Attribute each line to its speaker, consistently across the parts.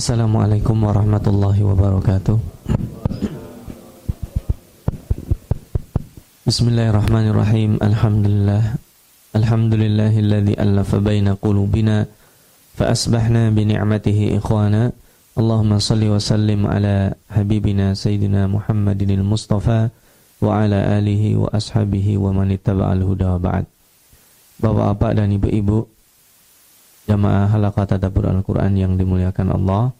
Speaker 1: Assalamualaikum warahmatullahi wabarakatuh Bismillahirrahmanirrahim Alhamdulillah Alhamdulillahilladzi allafa baina qulubina fa asbahna bi ni'matihi ikhwana Allahumma salli wa sallim ala habibina sayyidina Muhammadinil Mustafa wa ala alihi wa ashabihi wa man ittaba'al huda wa ba'd Bapak-bapak dan ibu-ibu jamaah halaqah tadabbur Al-Qur'an yang dimuliakan Allah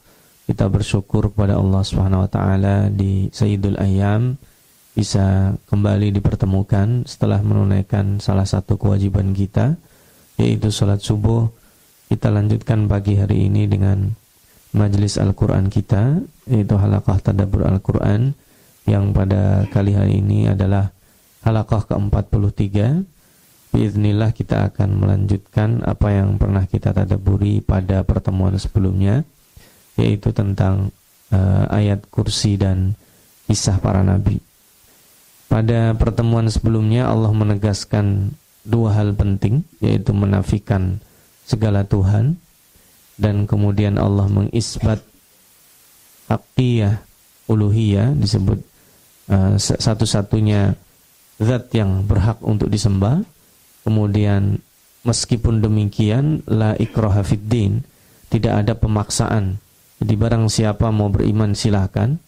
Speaker 1: kita bersyukur kepada Allah Subhanahu wa taala di Sayyidul Ayyam bisa kembali dipertemukan setelah menunaikan salah satu kewajiban kita yaitu sholat subuh. Kita lanjutkan pagi hari ini dengan majelis Al-Quran kita yaitu halakah tadabur Al-Quran yang pada kali hari ini adalah halakah ke-43 Biiznillah kita akan melanjutkan apa yang pernah kita tadaburi pada pertemuan sebelumnya yaitu tentang uh, ayat kursi dan kisah para nabi. Pada pertemuan sebelumnya Allah menegaskan dua hal penting yaitu menafikan segala Tuhan dan kemudian Allah mengisbat hakiyah uluhiyah disebut uh, satu-satunya zat yang berhak untuk disembah kemudian meskipun demikian la ikraha fiddin tidak ada pemaksaan jadi barang siapa mau beriman silahkan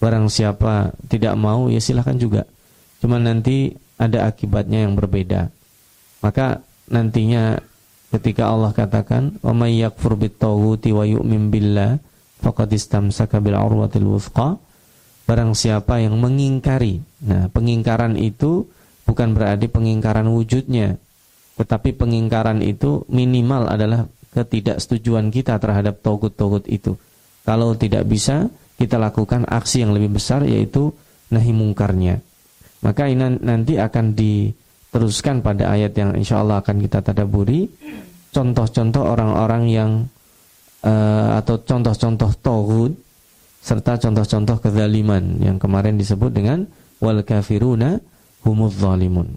Speaker 1: barang siapa tidak mau ya silahkan juga Cuma nanti ada akibatnya yang berbeda. Maka nantinya ketika Allah katakan wa may yakfur bittaghuti wa yu'min billah faqad istamsaka bil urwatil wuthqa barang siapa yang mengingkari. Nah, pengingkaran itu bukan berarti pengingkaran wujudnya, tetapi pengingkaran itu minimal adalah ketidaksetujuan kita terhadap togut-togut itu. Kalau tidak bisa, kita lakukan aksi yang lebih besar yaitu nahi mungkarnya. Maka ini nanti akan diteruskan pada ayat yang insya Allah akan kita tadaburi contoh-contoh orang-orang yang uh, atau contoh-contoh tohud serta contoh-contoh kezaliman yang kemarin disebut dengan wal kafiruna humuz zalimun.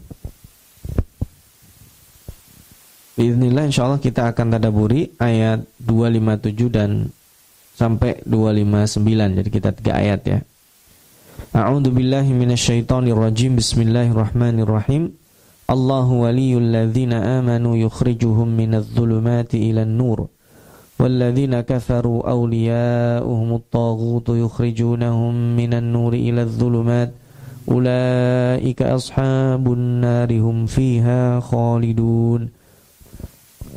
Speaker 1: Bismillah Allah kita akan tadaburi ayat 257 dan sampai 259 jadi kita tiga ayat ya. A'udzu billahi minasyaitonir rajim. Bismillahirrahmanirrahim. Allahu waliyul ladzina amanu yukhrijuhum minadh dhulumati ilan nur. والذين كفروا أولياؤهم الطاغوت يخرجونهم من النور إلى الظلمات Ulaika ashabun narihum fiha khalidun.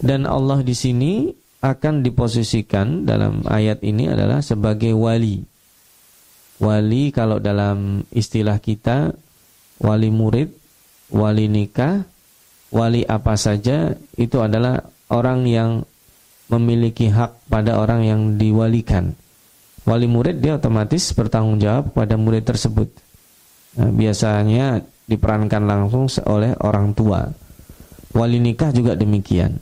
Speaker 1: Dan Allah di sini akan diposisikan dalam ayat ini adalah sebagai wali. Wali kalau dalam istilah kita wali murid, wali nikah, wali apa saja itu adalah orang yang memiliki hak pada orang yang diwalikan. Wali murid dia otomatis bertanggung jawab pada murid tersebut. Nah, biasanya diperankan langsung oleh orang tua. Wali nikah juga demikian.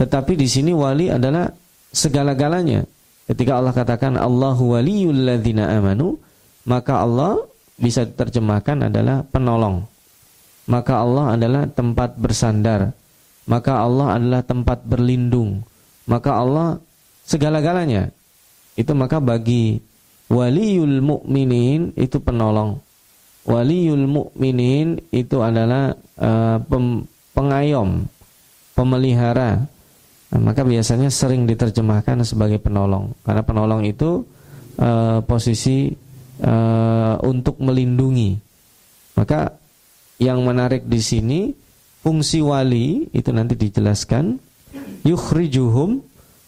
Speaker 1: Tetapi di sini wali adalah segala-galanya. Ketika Allah katakan Allahu waliyul ladzina amanu, maka Allah bisa diterjemahkan adalah penolong. Maka Allah adalah tempat bersandar. Maka Allah adalah tempat berlindung. Maka Allah segala-galanya. Itu maka bagi waliyul mukminin itu penolong. Waliyul mukminin itu adalah uh, pem, pengayom, pemelihara, Nah, maka biasanya sering diterjemahkan sebagai penolong karena penolong itu uh, posisi uh, untuk melindungi. Maka yang menarik di sini fungsi wali itu nanti dijelaskan yukhrijuhum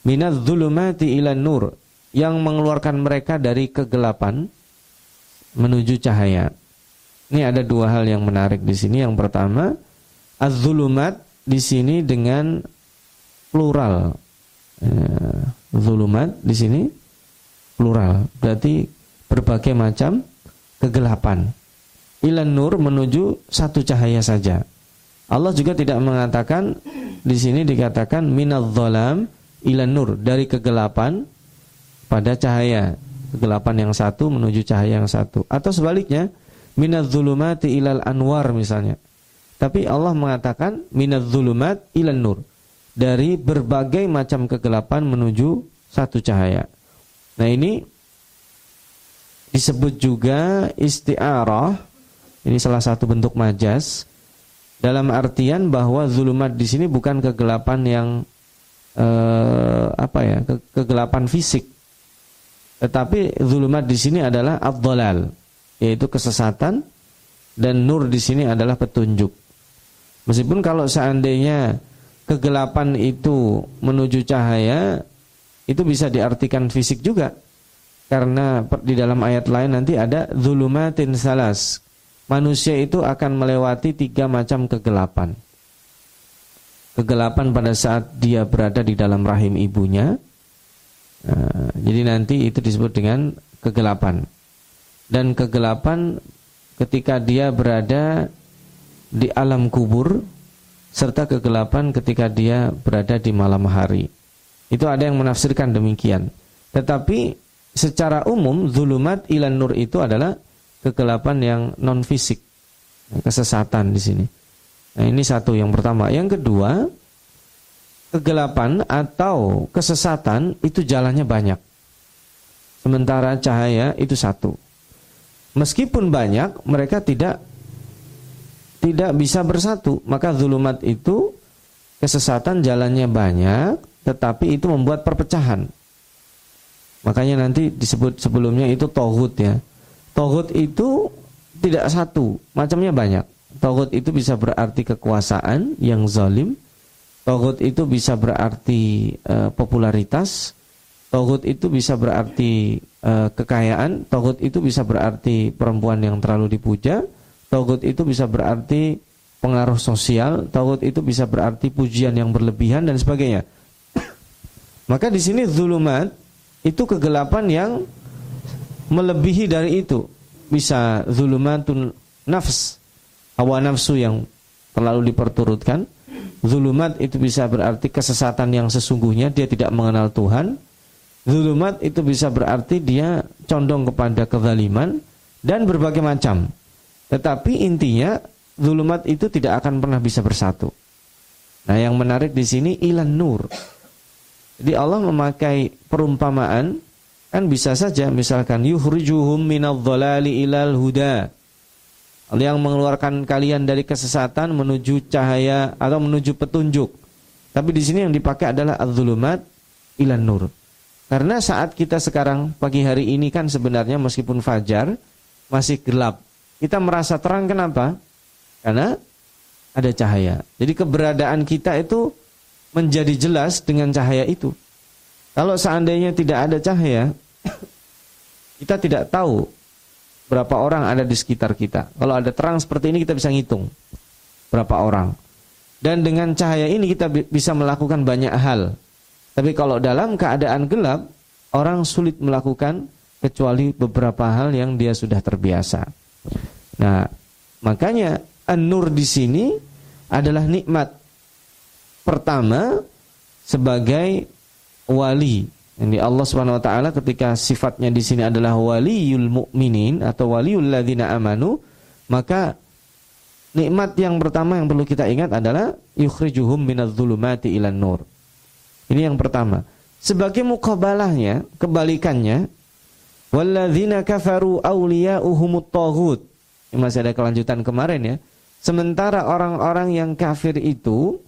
Speaker 1: minadh-dhulumati ilan nur yang mengeluarkan mereka dari kegelapan menuju cahaya. Ini ada dua hal yang menarik di sini. Yang pertama, az-zulumat di sini dengan plural. Eh, zulumat di sini plural. Berarti berbagai macam kegelapan. Ilan nur menuju satu cahaya saja. Allah juga tidak mengatakan di sini dikatakan minadh dhalam ilan nur dari kegelapan pada cahaya. Kegelapan yang satu menuju cahaya yang satu atau sebaliknya minadh dhulumati ilal anwar misalnya. Tapi Allah mengatakan minadh dhulumat ilan nur dari berbagai macam kegelapan menuju satu cahaya. Nah ini disebut juga isti'arah. Ini salah satu bentuk majas. Dalam artian bahwa zulumat di sini bukan kegelapan yang eh, apa ya ke kegelapan fisik, tetapi zulumat di sini adalah abdolal, yaitu kesesatan, dan nur di sini adalah petunjuk. Meskipun kalau seandainya kegelapan itu menuju cahaya, itu bisa diartikan fisik juga. Karena di dalam ayat lain nanti ada zulumatin salas. Manusia itu akan melewati tiga macam kegelapan. Kegelapan pada saat dia berada di dalam rahim ibunya, Nah, jadi nanti itu disebut dengan kegelapan. Dan kegelapan ketika dia berada di alam kubur serta kegelapan ketika dia berada di malam hari. Itu ada yang menafsirkan demikian. Tetapi secara umum zulumat ilan nur itu adalah kegelapan yang non fisik. Kesesatan di sini. Nah, ini satu yang pertama. Yang kedua, kegelapan atau kesesatan itu jalannya banyak. Sementara cahaya itu satu. Meskipun banyak, mereka tidak tidak bisa bersatu. Maka zulumat itu kesesatan jalannya banyak, tetapi itu membuat perpecahan. Makanya nanti disebut sebelumnya itu tohut ya. Tohut itu tidak satu, macamnya banyak. Tohut itu bisa berarti kekuasaan yang zalim, Togut itu bisa berarti uh, popularitas, Togut itu bisa berarti uh, kekayaan, Togut itu bisa berarti perempuan yang terlalu dipuja, Togut itu bisa berarti pengaruh sosial, Togut itu bisa berarti pujian yang berlebihan dan sebagainya. Maka di sini zulumat itu kegelapan yang melebihi dari itu. Bisa zulumatun nafs, hawa nafsu yang terlalu diperturutkan, Zulumat itu bisa berarti kesesatan yang sesungguhnya dia tidak mengenal Tuhan. Zulumat itu bisa berarti dia condong kepada kezaliman dan berbagai macam. Tetapi intinya zulumat itu tidak akan pernah bisa bersatu. Nah, yang menarik di sini ilan nur. Jadi Allah memakai perumpamaan kan bisa saja misalkan yuhrijuhum minadh-dhalali ilal huda yang mengeluarkan kalian dari kesesatan menuju cahaya atau menuju petunjuk. Tapi di sini yang dipakai adalah az-zulumat ilan nur. Karena saat kita sekarang pagi hari ini kan sebenarnya meskipun fajar masih gelap. Kita merasa terang kenapa? Karena ada cahaya. Jadi keberadaan kita itu menjadi jelas dengan cahaya itu. Kalau seandainya tidak ada cahaya, kita tidak tahu berapa orang ada di sekitar kita. Kalau ada terang seperti ini kita bisa ngitung berapa orang. Dan dengan cahaya ini kita bisa melakukan banyak hal. Tapi kalau dalam keadaan gelap, orang sulit melakukan kecuali beberapa hal yang dia sudah terbiasa. Nah, makanya an-nur di sini adalah nikmat pertama sebagai wali ini Allah Subhanahu wa taala ketika sifatnya di sini adalah waliyul mukminin atau waliul ladzina amanu, maka nikmat yang pertama yang perlu kita ingat adalah yukhrijuhum minadh-dhulumati ilan nur. Ini yang pertama. Sebagai mukabalahnya, kebalikannya, walladzina kafaru awliya'uhumut taghut. Masih ada kelanjutan kemarin ya. Sementara orang-orang yang kafir itu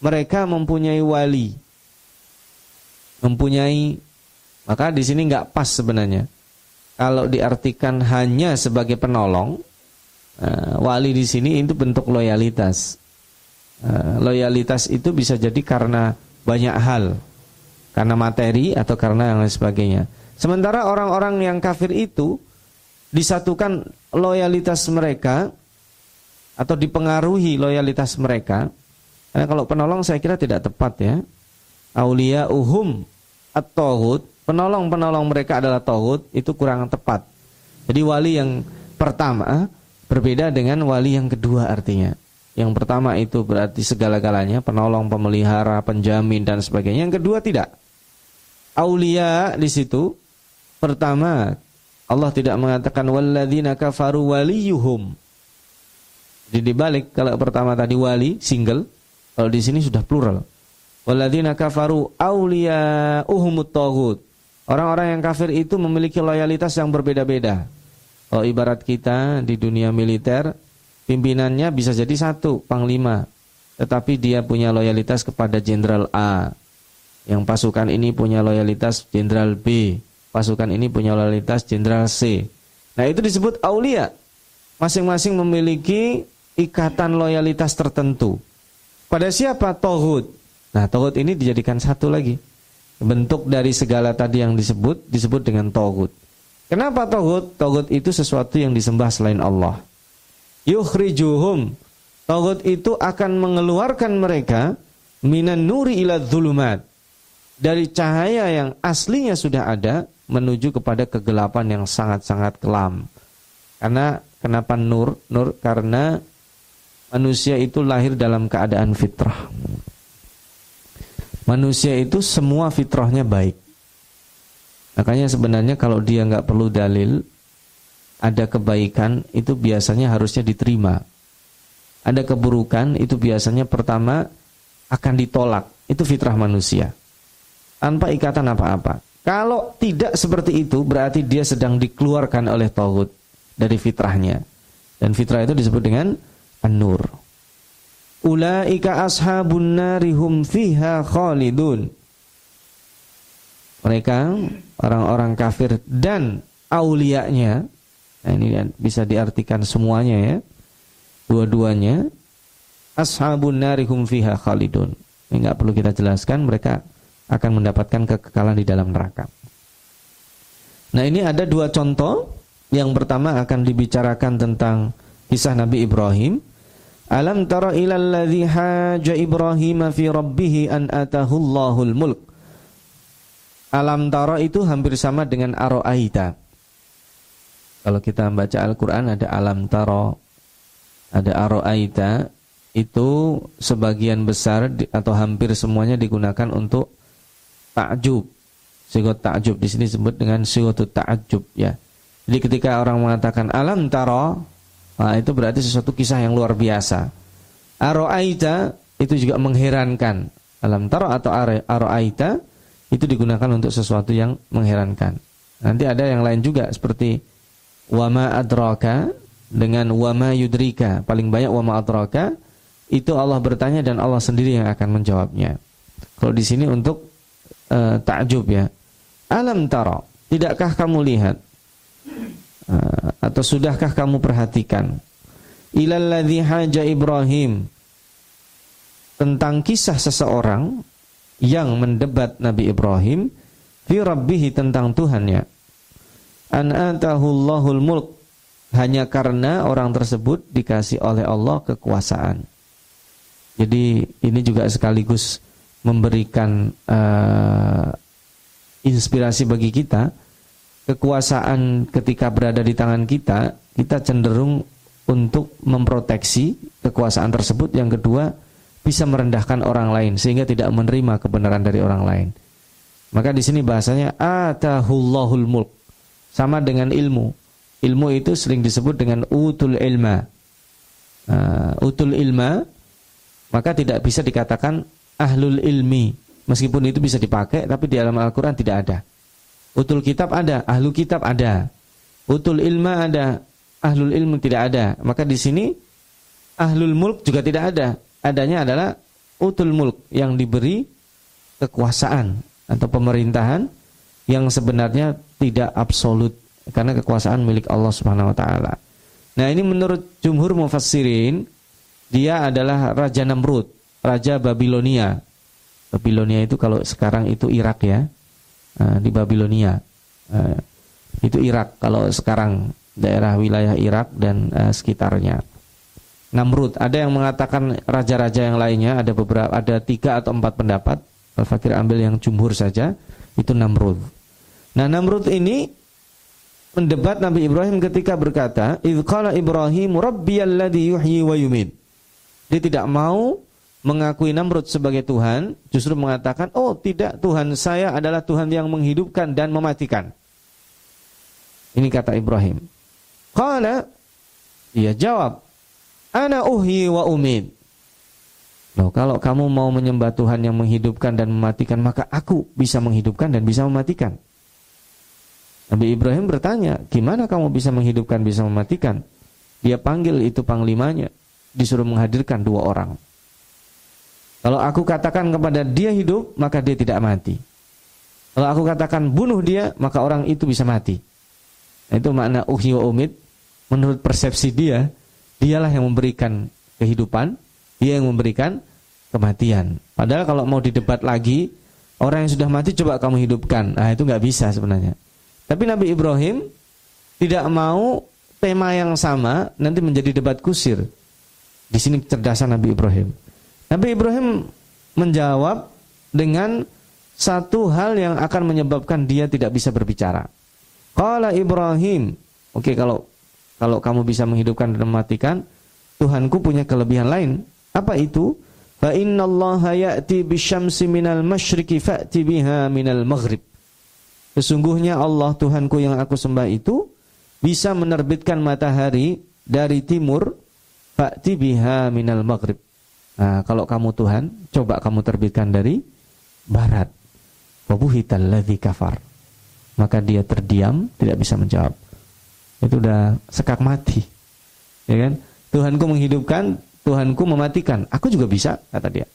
Speaker 1: mereka mempunyai wali mempunyai maka di sini nggak pas sebenarnya. Kalau diartikan hanya sebagai penolong, uh, wali di sini itu bentuk loyalitas. Uh, loyalitas itu bisa jadi karena banyak hal, karena materi atau karena yang lain sebagainya. Sementara orang-orang yang kafir itu disatukan loyalitas mereka atau dipengaruhi loyalitas mereka. Karena kalau penolong saya kira tidak tepat ya aulia uhum at-tohut, penolong-penolong mereka adalah tohut, itu kurang tepat. Jadi wali yang pertama berbeda dengan wali yang kedua artinya. Yang pertama itu berarti segala-galanya, penolong, pemelihara, penjamin dan sebagainya. Yang kedua tidak. Aulia di situ pertama Allah tidak mengatakan walladzina kafaru waliyuhum. Jadi dibalik kalau pertama tadi wali single, kalau di sini sudah plural. Walladzina kafaru awliya'uhumut taghut. Orang-orang yang kafir itu memiliki loyalitas yang berbeda-beda. Oh, ibarat kita di dunia militer, pimpinannya bisa jadi satu, panglima. Tetapi dia punya loyalitas kepada jenderal A. Yang pasukan ini punya loyalitas jenderal B. Pasukan ini punya loyalitas jenderal C. Nah, itu disebut aulia. Masing-masing memiliki ikatan loyalitas tertentu. Pada siapa? Tohut. Nah, tohut ini dijadikan satu lagi bentuk dari segala tadi yang disebut disebut dengan togut. Kenapa togut? Togut itu sesuatu yang disembah selain Allah. Yukhrijuhum. Togut itu akan mengeluarkan mereka minan nuri ila dhulumat. Dari cahaya yang aslinya sudah ada menuju kepada kegelapan yang sangat-sangat kelam. Karena kenapa nur? Nur karena manusia itu lahir dalam keadaan fitrah. Manusia itu semua fitrahnya baik. Makanya sebenarnya kalau dia nggak perlu dalil, ada kebaikan itu biasanya harusnya diterima. Ada keburukan itu biasanya pertama akan ditolak. Itu fitrah manusia. Tanpa ikatan apa-apa. Kalau tidak seperti itu berarti dia sedang dikeluarkan oleh tauhid dari fitrahnya. Dan fitrah itu disebut dengan an-nur. Ulaika ashabun narihum fiha khalidun. Mereka orang-orang kafir dan aulianya. Nah ini bisa diartikan semuanya ya. Dua-duanya ashabun narihum fiha khalidun. Ini enggak perlu kita jelaskan, mereka akan mendapatkan kekekalan di dalam neraka. Nah, ini ada dua contoh. Yang pertama akan dibicarakan tentang kisah Nabi Ibrahim Alam tara ila alladhi haja Ibrahim fi rabbih an atahu Allahul mulk. Alam tara itu hampir sama dengan aro'aita. Kalau kita membaca Al-Quran ada alam tara, ada aro'aita, itu sebagian besar atau hampir semuanya digunakan untuk takjub. Sigot takjub di sini disebut dengan sigot takjub ya. Jadi ketika orang mengatakan alam tara, Nah, itu berarti sesuatu kisah yang luar biasa. Aro'aita itu juga mengherankan. Alam taro atau aro'aita itu digunakan untuk sesuatu yang mengherankan. Nanti ada yang lain juga seperti wama adraka dengan wama yudrika. Paling banyak wama adraka itu Allah bertanya dan Allah sendiri yang akan menjawabnya. Kalau di sini untuk uh, takjub ya. Alam taro, tidakkah kamu lihat Ah, atau sudahkah kamu perhatikan ilalladzi haja Ibrahim tentang kisah seseorang yang mendebat Nabi Ibrahim fi rabbih tentang Tuhannya an atahullahul mulk hanya karena orang tersebut dikasih oleh Allah kekuasaan jadi ini juga sekaligus memberikan uh, inspirasi bagi kita kekuasaan ketika berada di tangan kita, kita cenderung untuk memproteksi kekuasaan tersebut. Yang kedua, bisa merendahkan orang lain sehingga tidak menerima kebenaran dari orang lain. Maka di sini bahasanya atahullahul mulk sama dengan ilmu. Ilmu itu sering disebut dengan utul ilma. Uh, utul ilma maka tidak bisa dikatakan ahlul ilmi. Meskipun itu bisa dipakai tapi di dalam Al-Qur'an tidak ada. Utul kitab ada, ahlu kitab ada. Utul ilma ada, ahlul ilmu tidak ada. Maka di sini ahlul mulk juga tidak ada. Adanya adalah utul mulk yang diberi kekuasaan atau pemerintahan yang sebenarnya tidak absolut karena kekuasaan milik Allah Subhanahu wa taala. Nah, ini menurut jumhur mufassirin dia adalah Raja Namrud, Raja Babilonia. Babilonia itu kalau sekarang itu Irak ya. Eh, di Babilonia. Uh, itu Irak kalau sekarang daerah wilayah Irak dan uh, sekitarnya. Namrud, ada yang mengatakan raja-raja yang lainnya, ada beberapa, ada tiga atau empat pendapat. Al-Fakir ambil yang jumhur saja, itu Namrud. Nah Namrud ini mendebat Nabi Ibrahim ketika berkata, "Idzqala Ibrahim rabbiyalladzi yuhyi wa yumit." Dia tidak mau mengakui Namrud sebagai Tuhan, justru mengatakan, "Oh, tidak, Tuhan saya adalah Tuhan yang menghidupkan dan mematikan." Ini kata Ibrahim. Qala dia jawab, "Ana uhyi wa umid." Loh, kalau kamu mau menyembah Tuhan yang menghidupkan dan mematikan, maka aku bisa menghidupkan dan bisa mematikan. Nabi Ibrahim bertanya, gimana kamu bisa menghidupkan, bisa mematikan? Dia panggil itu panglimanya, disuruh menghadirkan dua orang. Kalau aku katakan kepada dia hidup, maka dia tidak mati. Kalau aku katakan bunuh dia, maka orang itu bisa mati. Nah, itu makna uhi wa umid. Menurut persepsi dia, dialah yang memberikan kehidupan, dia yang memberikan kematian. Padahal kalau mau didebat lagi, orang yang sudah mati coba kamu hidupkan. Nah, itu nggak bisa sebenarnya. Tapi Nabi Ibrahim tidak mau tema yang sama nanti menjadi debat kusir. Di sini kecerdasan Nabi Ibrahim. Nabi Ibrahim menjawab dengan satu hal yang akan menyebabkan dia tidak bisa berbicara. Qala Ibrahim, oke kalau kalau kamu bisa menghidupkan dan mematikan, Tuhanku punya kelebihan lain. Apa itu? Fa inna Allah ya'ti bisyamsi minal masyriqi fa'ti biha minal maghrib. Sesungguhnya Allah Tuhanku yang aku sembah itu bisa menerbitkan matahari dari timur fa'ti biha minal maghrib. Nah, kalau kamu Tuhan, coba kamu terbitkan dari barat. Wabuhital ladzi kafar. Maka dia terdiam, tidak bisa menjawab. Itu udah sekak mati. Ya kan? Tuhanku menghidupkan, Tuhanku mematikan. Aku juga bisa, kata dia.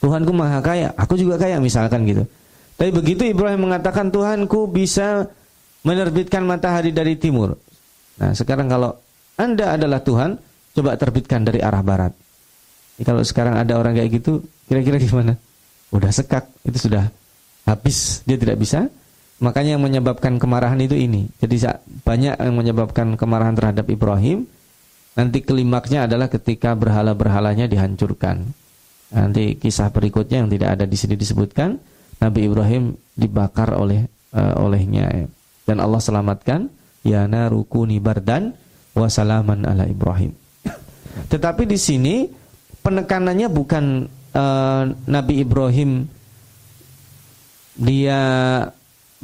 Speaker 1: Tuhanku maha kaya, aku juga kaya misalkan gitu. Tapi begitu Ibrahim mengatakan Tuhanku bisa menerbitkan matahari dari timur. Nah sekarang kalau Anda adalah Tuhan, coba terbitkan dari arah barat. Jadi kalau sekarang ada orang kayak gitu, kira-kira gimana? Udah sekak, itu sudah habis, dia tidak bisa. Makanya yang menyebabkan kemarahan itu ini. Jadi banyak yang menyebabkan kemarahan terhadap Ibrahim. Nanti klimaksnya adalah ketika berhala-berhalanya dihancurkan. Nanti kisah berikutnya yang tidak ada di sini disebutkan Nabi Ibrahim dibakar oleh uh, olehnya. Dan Allah selamatkan ya narukuni bardan wa salaman ala Ibrahim. Tetapi di sini penekanannya bukan uh, Nabi Ibrahim dia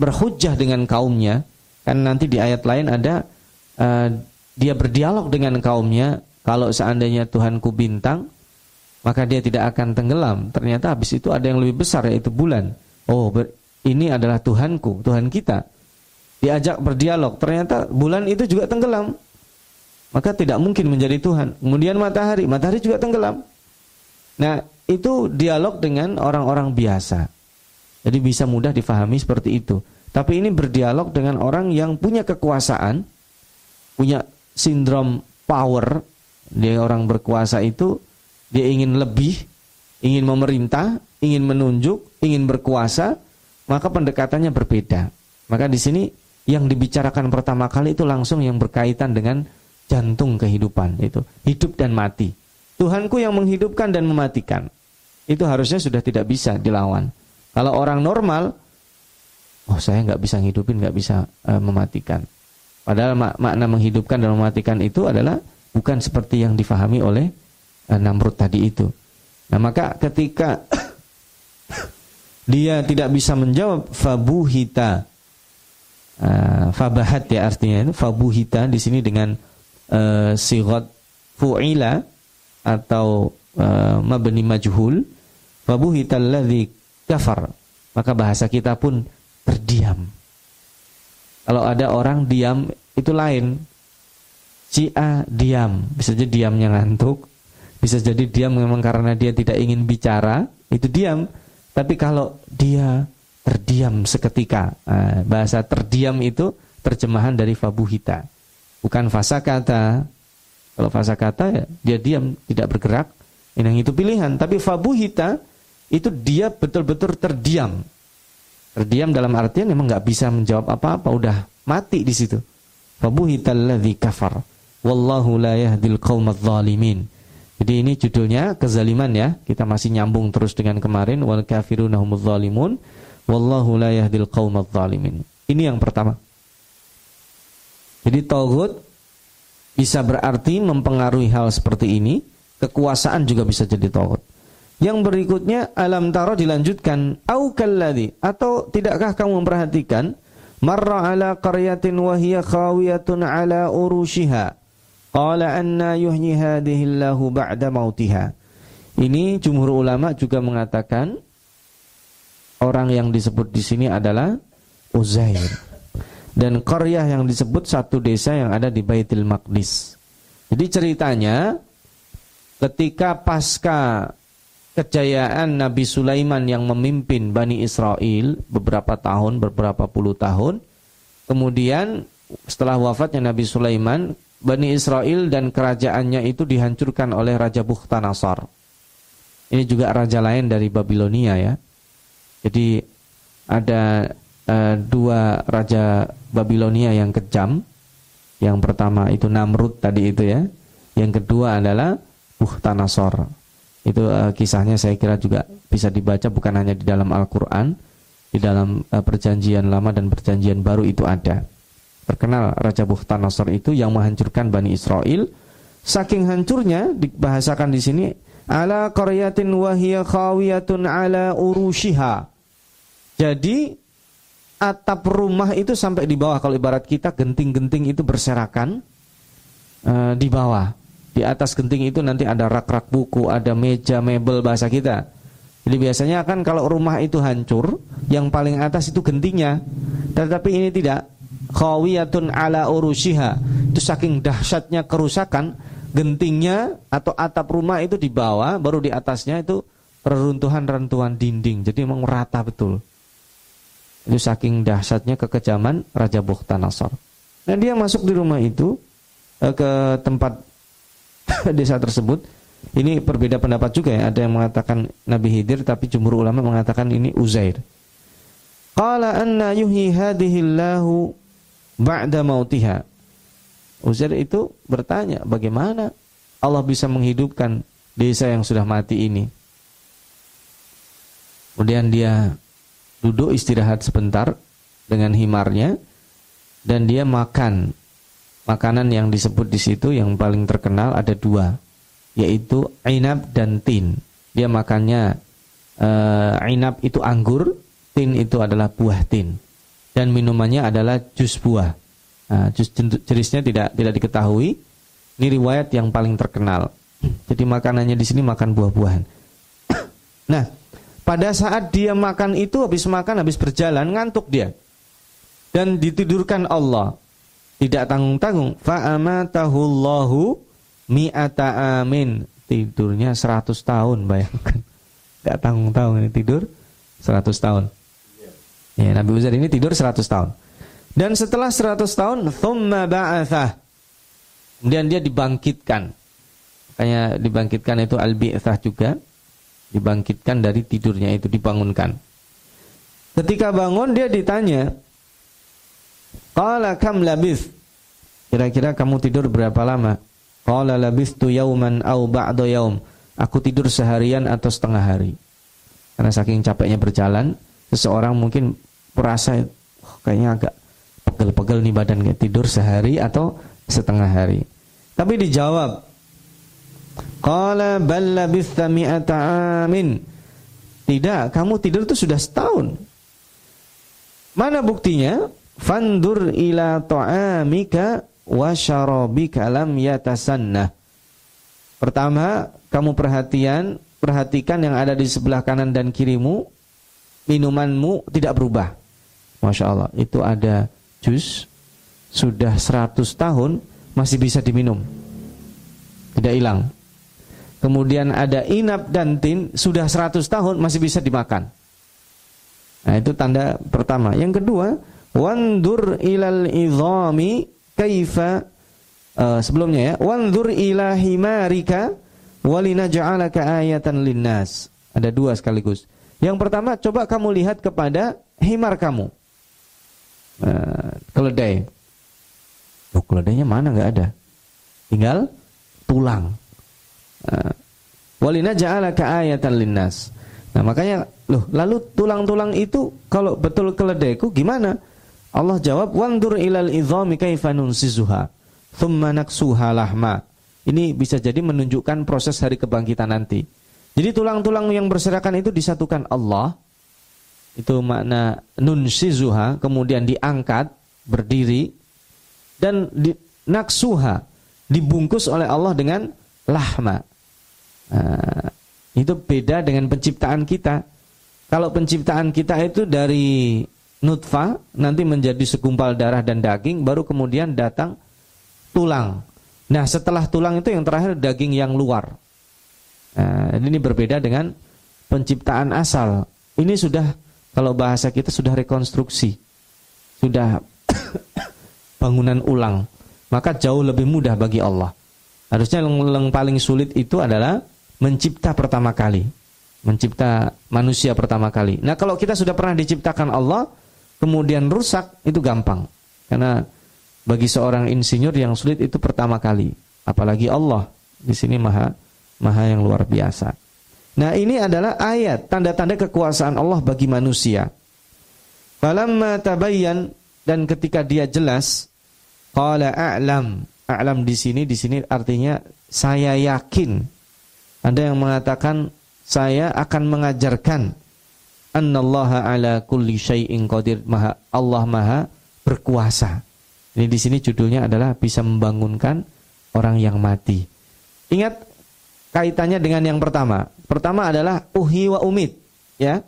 Speaker 1: berhujjah dengan kaumnya. Kan nanti di ayat lain ada uh, dia berdialog dengan kaumnya kalau seandainya Tuhanku bintang maka dia tidak akan tenggelam. Ternyata habis itu ada yang lebih besar yaitu bulan Oh, ini adalah Tuhanku, Tuhan kita. Diajak berdialog, ternyata bulan itu juga tenggelam. Maka tidak mungkin menjadi Tuhan. Kemudian matahari, matahari juga tenggelam. Nah, itu dialog dengan orang-orang biasa. Jadi bisa mudah difahami seperti itu. Tapi ini berdialog dengan orang yang punya kekuasaan, punya sindrom power. Dia orang berkuasa itu, dia ingin lebih, ingin memerintah, ingin menunjuk, ingin berkuasa, maka pendekatannya berbeda. Maka di sini yang dibicarakan pertama kali itu langsung yang berkaitan dengan jantung kehidupan itu, hidup dan mati. Tuhanku yang menghidupkan dan mematikan. Itu harusnya sudah tidak bisa dilawan. Kalau orang normal, oh saya nggak bisa ngidupin, nggak bisa uh, mematikan. Padahal mak makna menghidupkan dan mematikan itu adalah bukan seperti yang difahami oleh uh, Namrud tadi itu. Nah maka ketika dia tidak bisa menjawab fabuhita uh, fabahat ya artinya itu fabuhita di sini dengan uh, sigot fu'ila atau uh, mabni majhul fabuhita alladhi kafar. Maka bahasa kita pun terdiam. Kalau ada orang diam itu lain. Si A diam. Bisa jadi diamnya ngantuk bisa jadi diam memang karena dia tidak ingin bicara itu diam tapi kalau dia terdiam seketika, nah, bahasa terdiam itu terjemahan dari fabuhita. Bukan fasa kata. Kalau fasa kata ya dia diam, tidak bergerak. Yang itu pilihan. Tapi fabuhita itu dia betul-betul terdiam. Terdiam dalam artian memang nggak bisa menjawab apa-apa, udah mati di situ. Fabuhita alladzi kafar. Wallahu la yahdil qaumadz zalimin. Jadi ini judulnya kezaliman ya. Kita masih nyambung terus dengan kemarin wal kafiruna humuz zalimun wallahu la yahdil qaumadz zalimin. Ini yang pertama. Jadi tauhid bisa berarti mempengaruhi hal seperti ini, kekuasaan juga bisa jadi tauhid. Yang berikutnya alam taro dilanjutkan au kalladhi atau tidakkah kamu memperhatikan marra ala qaryatin wa hiya khawiyatun ala urushiha Qala anna yuhyi hadihillahu ba'da mautiha. Ini jumhur ulama juga mengatakan orang yang disebut di sini adalah Uzair. dan Koryah yang disebut satu desa yang ada di Baitul Maqdis. Jadi ceritanya ketika pasca kejayaan Nabi Sulaiman yang memimpin Bani Israel beberapa tahun, beberapa puluh tahun, kemudian setelah wafatnya Nabi Sulaiman, Bani Israel dan kerajaannya itu dihancurkan oleh Raja Bukhtanasar. Ini juga raja lain dari Babilonia ya. Jadi ada uh, dua raja Babilonia yang kejam. Yang pertama itu Namrud tadi itu ya. Yang kedua adalah Bukhtanasor. Itu uh, kisahnya saya kira juga bisa dibaca bukan hanya di dalam Al-Qur'an, di dalam uh, perjanjian lama dan perjanjian baru itu ada. Terkenal Raja Bukhtanasor itu yang menghancurkan Bani Israel. Saking hancurnya dibahasakan di sini ala qaryatin wahiyya khawiyatun ala urushiha. Jadi atap rumah itu sampai di bawah kalau ibarat kita genting-genting itu berserakan uh, di bawah. Di atas genting itu nanti ada rak-rak buku, ada meja, mebel bahasa kita. Jadi biasanya kan kalau rumah itu hancur, yang paling atas itu gentingnya. Tetapi ini tidak. Khawiyatun ala urushiha. Itu saking dahsyatnya kerusakan, gentingnya atau atap rumah itu di bawah, baru di atasnya itu reruntuhan-reruntuhan dinding. Jadi memang merata betul. Itu saking dahsyatnya kekejaman Raja Bukhtanasar. Nah dia masuk di rumah itu eh, ke tempat desa tersebut. Ini berbeda pendapat juga ya. Ada yang mengatakan Nabi Hidir tapi jumhur ulama mengatakan ini Uzair. Qala anna yuhyi hadihillahu ba'da mautiha. Uzair itu bertanya, bagaimana Allah bisa menghidupkan desa yang sudah mati ini? Kemudian dia duduk istirahat sebentar dengan himarnya dan dia makan makanan yang disebut di situ yang paling terkenal ada dua yaitu inab dan tin dia makannya uh, inab itu anggur tin itu adalah buah tin dan minumannya adalah jus buah nah, jus jenisnya tidak tidak diketahui ini riwayat yang paling terkenal jadi makanannya di sini makan buah-buahan nah pada saat dia makan itu habis makan habis berjalan ngantuk dia. Dan ditidurkan Allah. Tidak tanggung-tanggung. Fa'amatahullahu mi'ata amin. Tidurnya 100 tahun bayangkan. Tidak tanggung-tanggung ini tidur 100 tahun. Ya, Nabi Uzair ini tidur 100 tahun. Dan setelah 100 tahun, thumma ba'athah. Kemudian dia dibangkitkan. Kayak dibangkitkan itu al-bi'thah juga dibangkitkan dari tidurnya itu dibangunkan. Ketika bangun dia ditanya, "Qala kam labis?" Kira-kira kamu tidur berapa lama? Qala labistu yauman au ba'da yaum. Aku tidur seharian atau setengah hari. Karena saking capeknya berjalan, seseorang mungkin merasa oh, kayaknya agak pegel-pegel nih badan kayak tidur sehari atau setengah hari. Tapi dijawab, Qala amin. Tidak, kamu tidur itu sudah setahun. Mana buktinya? Fandur ila ta'amika wa syarabika lam yatasanna. Pertama, kamu perhatian, perhatikan yang ada di sebelah kanan dan kirimu, minumanmu tidak berubah. Masya Allah, itu ada jus, sudah 100 tahun, masih bisa diminum. Tidak hilang. Kemudian ada inap dan tin sudah 100 tahun masih bisa dimakan. Nah, itu tanda pertama. Yang kedua, wandur ilal idhami kaifa uh, sebelumnya ya, wandur ila himarika walinaj'alaka ayatan linnas. Ada dua sekaligus. Yang pertama, coba kamu lihat kepada himar kamu. Uh, keledai. Oh, keledainya mana nggak ada? Tinggal tulang. Nah, walina ja'alaka ayatan linnas. Nah, makanya loh, lalu tulang-tulang itu kalau betul keledaiku gimana? Allah jawab, "Wandur ilal idhami kaifa nunsizuha, thumma naksuha lahma." Ini bisa jadi menunjukkan proses hari kebangkitan nanti. Jadi tulang-tulang yang berserakan itu disatukan Allah. Itu makna nunsizuha, kemudian diangkat, berdiri dan di, naksuha dibungkus oleh Allah dengan lahma. Nah, itu beda dengan penciptaan kita. Kalau penciptaan kita itu dari nutfah, nanti menjadi segumpal darah dan daging, baru kemudian datang tulang. Nah, setelah tulang itu yang terakhir daging yang luar. Nah, ini berbeda dengan penciptaan asal. Ini sudah kalau bahasa kita sudah rekonstruksi. Sudah bangunan ulang. Maka jauh lebih mudah bagi Allah. Harusnya yang, yang paling sulit itu adalah mencipta pertama kali. Mencipta manusia pertama kali. Nah, kalau kita sudah pernah diciptakan Allah, kemudian rusak itu gampang. Karena bagi seorang insinyur yang sulit itu pertama kali, apalagi Allah di sini maha maha yang luar biasa. Nah, ini adalah ayat tanda-tanda kekuasaan Allah bagi manusia. Falamma tabayyan dan ketika dia jelas qala a'lam. A'lam di sini di sini artinya saya yakin. Ada yang mengatakan saya akan mengajarkan annallaha ala kulli syai'in qadir maha Allah maha berkuasa. Ini di sini judulnya adalah bisa membangunkan orang yang mati. Ingat kaitannya dengan yang pertama. Pertama adalah uhi wa umid, ya.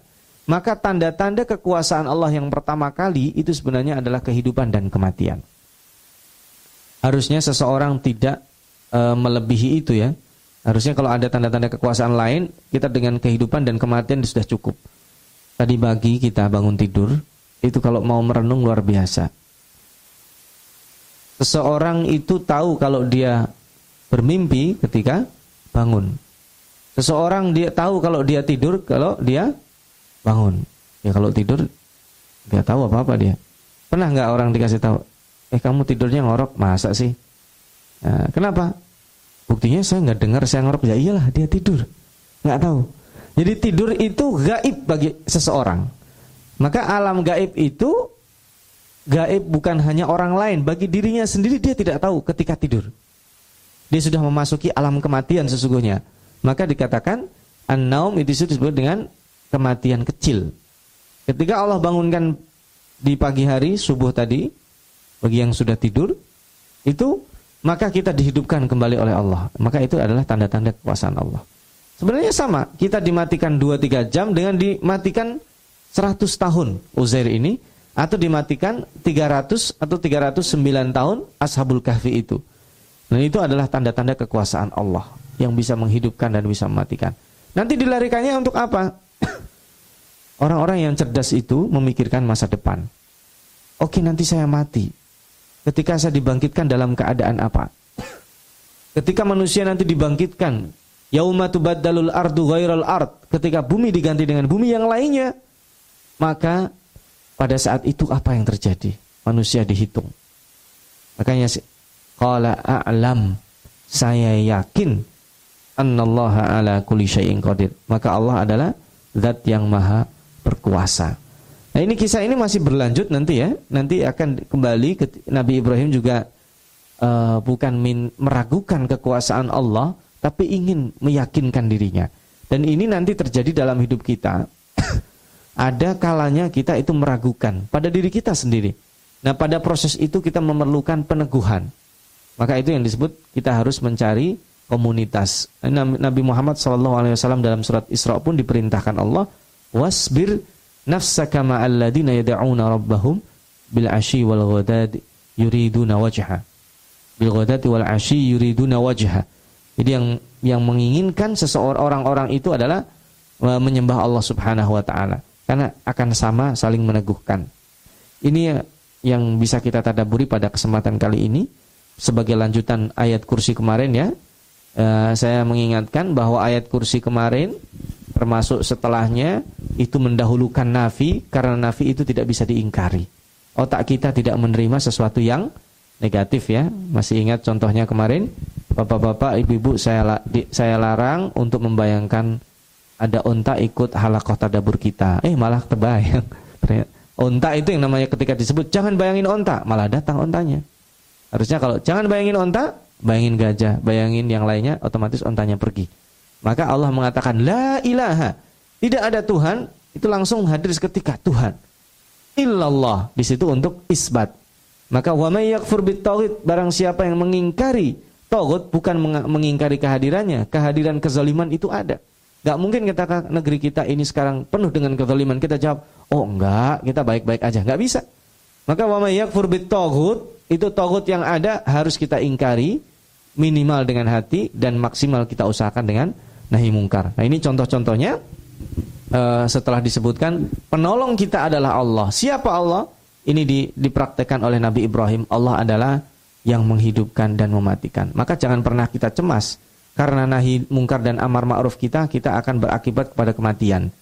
Speaker 1: Maka tanda-tanda kekuasaan Allah yang pertama kali itu sebenarnya adalah kehidupan dan kematian. Harusnya seseorang tidak e, melebihi itu ya. Harusnya kalau ada tanda-tanda kekuasaan lain, kita dengan kehidupan dan kematian sudah cukup. Tadi pagi kita bangun tidur, itu kalau mau merenung luar biasa. Seseorang itu tahu kalau dia bermimpi ketika bangun. Seseorang dia tahu kalau dia tidur kalau dia bangun. Ya kalau tidur dia tahu apa-apa dia. Pernah nggak orang dikasih tahu, eh kamu tidurnya ngorok, masa sih? Nah, kenapa? Buktinya saya nggak dengar saya ngorok, ya iyalah dia tidur, nggak tahu. Jadi tidur itu gaib bagi seseorang. Maka alam gaib itu gaib bukan hanya orang lain, bagi dirinya sendiri dia tidak tahu ketika tidur. Dia sudah memasuki alam kematian sesungguhnya. Maka dikatakan an-naum itu disebut dengan kematian kecil. Ketika Allah bangunkan di pagi hari subuh tadi bagi yang sudah tidur itu maka kita dihidupkan kembali oleh Allah. Maka itu adalah tanda-tanda kekuasaan Allah. Sebenarnya sama, kita dimatikan 2-3 jam dengan dimatikan 100 tahun Uzair ini atau dimatikan 300 atau 309 tahun Ashabul Kahfi itu. Dan itu adalah tanda-tanda kekuasaan Allah yang bisa menghidupkan dan bisa mematikan. Nanti dilarikannya untuk apa? Orang-orang yang cerdas itu memikirkan masa depan. Oke, nanti saya mati. Ketika saya dibangkitkan dalam keadaan apa? Ketika manusia nanti dibangkitkan Yauma ardu ghairal ard. Ketika bumi diganti dengan bumi yang lainnya, maka pada saat itu apa yang terjadi? Manusia dihitung. Makanya qala a'lam saya yakin annallaha ala kulli syai'in qadir. Maka Allah adalah zat yang maha berkuasa. Nah ini kisah ini masih berlanjut nanti ya. Nanti akan kembali ke Nabi Ibrahim juga uh, bukan min, meragukan kekuasaan Allah, tapi ingin meyakinkan dirinya. Dan ini nanti terjadi dalam hidup kita. Ada kalanya kita itu meragukan pada diri kita sendiri. Nah, pada proses itu kita memerlukan peneguhan. Maka itu yang disebut kita harus mencari komunitas. Nabi Muhammad SAW dalam surat Isra pun diperintahkan Allah, wasbir nafsaka ma'alladina yad'una rabbahum bil ashi wal ghadad yuriduna wajha. Bil ghadati wal ashi yuriduna wajha. Jadi yang yang menginginkan seseorang orang-orang itu adalah e, menyembah Allah Subhanahu wa taala karena akan sama saling meneguhkan. Ini yang bisa kita tadaburi pada kesempatan kali ini sebagai lanjutan ayat kursi kemarin ya. E, saya mengingatkan bahwa ayat kursi kemarin termasuk setelahnya itu mendahulukan nafi karena nafi itu tidak bisa diingkari. Otak kita tidak menerima sesuatu yang negatif ya. Masih ingat contohnya kemarin Bapak-bapak, ibu-ibu saya saya larang untuk membayangkan ada onta ikut halakoh tadabur kita. Eh malah terbayang. Onta itu yang namanya ketika disebut jangan bayangin onta, malah datang ontanya. Harusnya kalau jangan bayangin onta, bayangin gajah, bayangin yang lainnya, otomatis ontanya pergi. Maka Allah mengatakan la ilaha, tidak ada Tuhan, itu langsung hadir seketika Tuhan. Illallah di situ untuk isbat. Maka wa may yakfur barang siapa yang mengingkari Togut bukan mengingkari kehadirannya, kehadiran kezaliman itu ada. Gak mungkin kita negeri kita ini sekarang penuh dengan kezaliman. Kita jawab, oh enggak, kita baik-baik aja. Gak bisa. Maka wa may yakfur togut itu togut yang ada harus kita ingkari minimal dengan hati dan maksimal kita usahakan dengan nahi mungkar. Nah ini contoh-contohnya uh, setelah disebutkan penolong kita adalah Allah. Siapa Allah? Ini di, dipraktekkan oleh Nabi Ibrahim. Allah adalah yang menghidupkan dan mematikan. Maka jangan pernah kita cemas karena nahi mungkar dan amar ma'ruf kita, kita akan berakibat kepada kematian.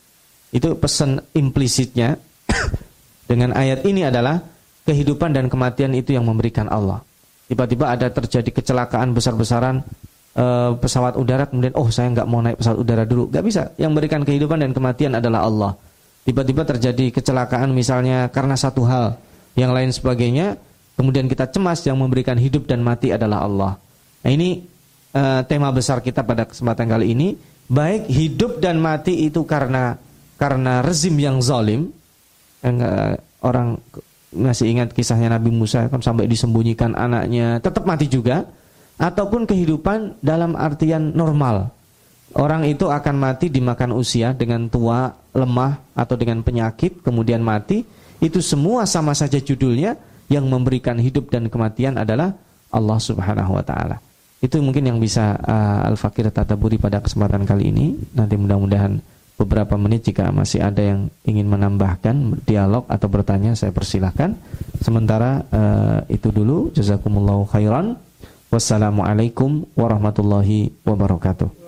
Speaker 1: Itu pesan implisitnya dengan ayat ini adalah kehidupan dan kematian itu yang memberikan Allah. Tiba-tiba ada terjadi kecelakaan besar-besaran e, pesawat udara, kemudian oh saya nggak mau naik pesawat udara dulu, nggak bisa. Yang memberikan kehidupan dan kematian adalah Allah. Tiba-tiba terjadi kecelakaan misalnya karena satu hal, yang lain sebagainya, kemudian kita cemas yang memberikan hidup dan mati adalah Allah. Nah ini uh, tema besar kita pada kesempatan kali ini baik hidup dan mati itu karena karena rezim yang zalim yang uh, orang masih ingat kisahnya Nabi Musa kan sampai disembunyikan anaknya tetap mati juga. Ataupun kehidupan dalam artian normal. Orang itu akan mati dimakan usia dengan tua lemah atau dengan penyakit kemudian mati. Itu semua sama saja judulnya. Yang memberikan hidup dan kematian adalah Allah Subhanahu wa taala. Itu mungkin yang bisa uh, Al-Fakir Tataburi pada kesempatan kali ini. Nanti mudah-mudahan beberapa menit jika masih ada yang ingin menambahkan dialog atau bertanya saya persilahkan. Sementara uh, itu dulu. Jazakumullahu khairan. Wassalamualaikum warahmatullahi wabarakatuh.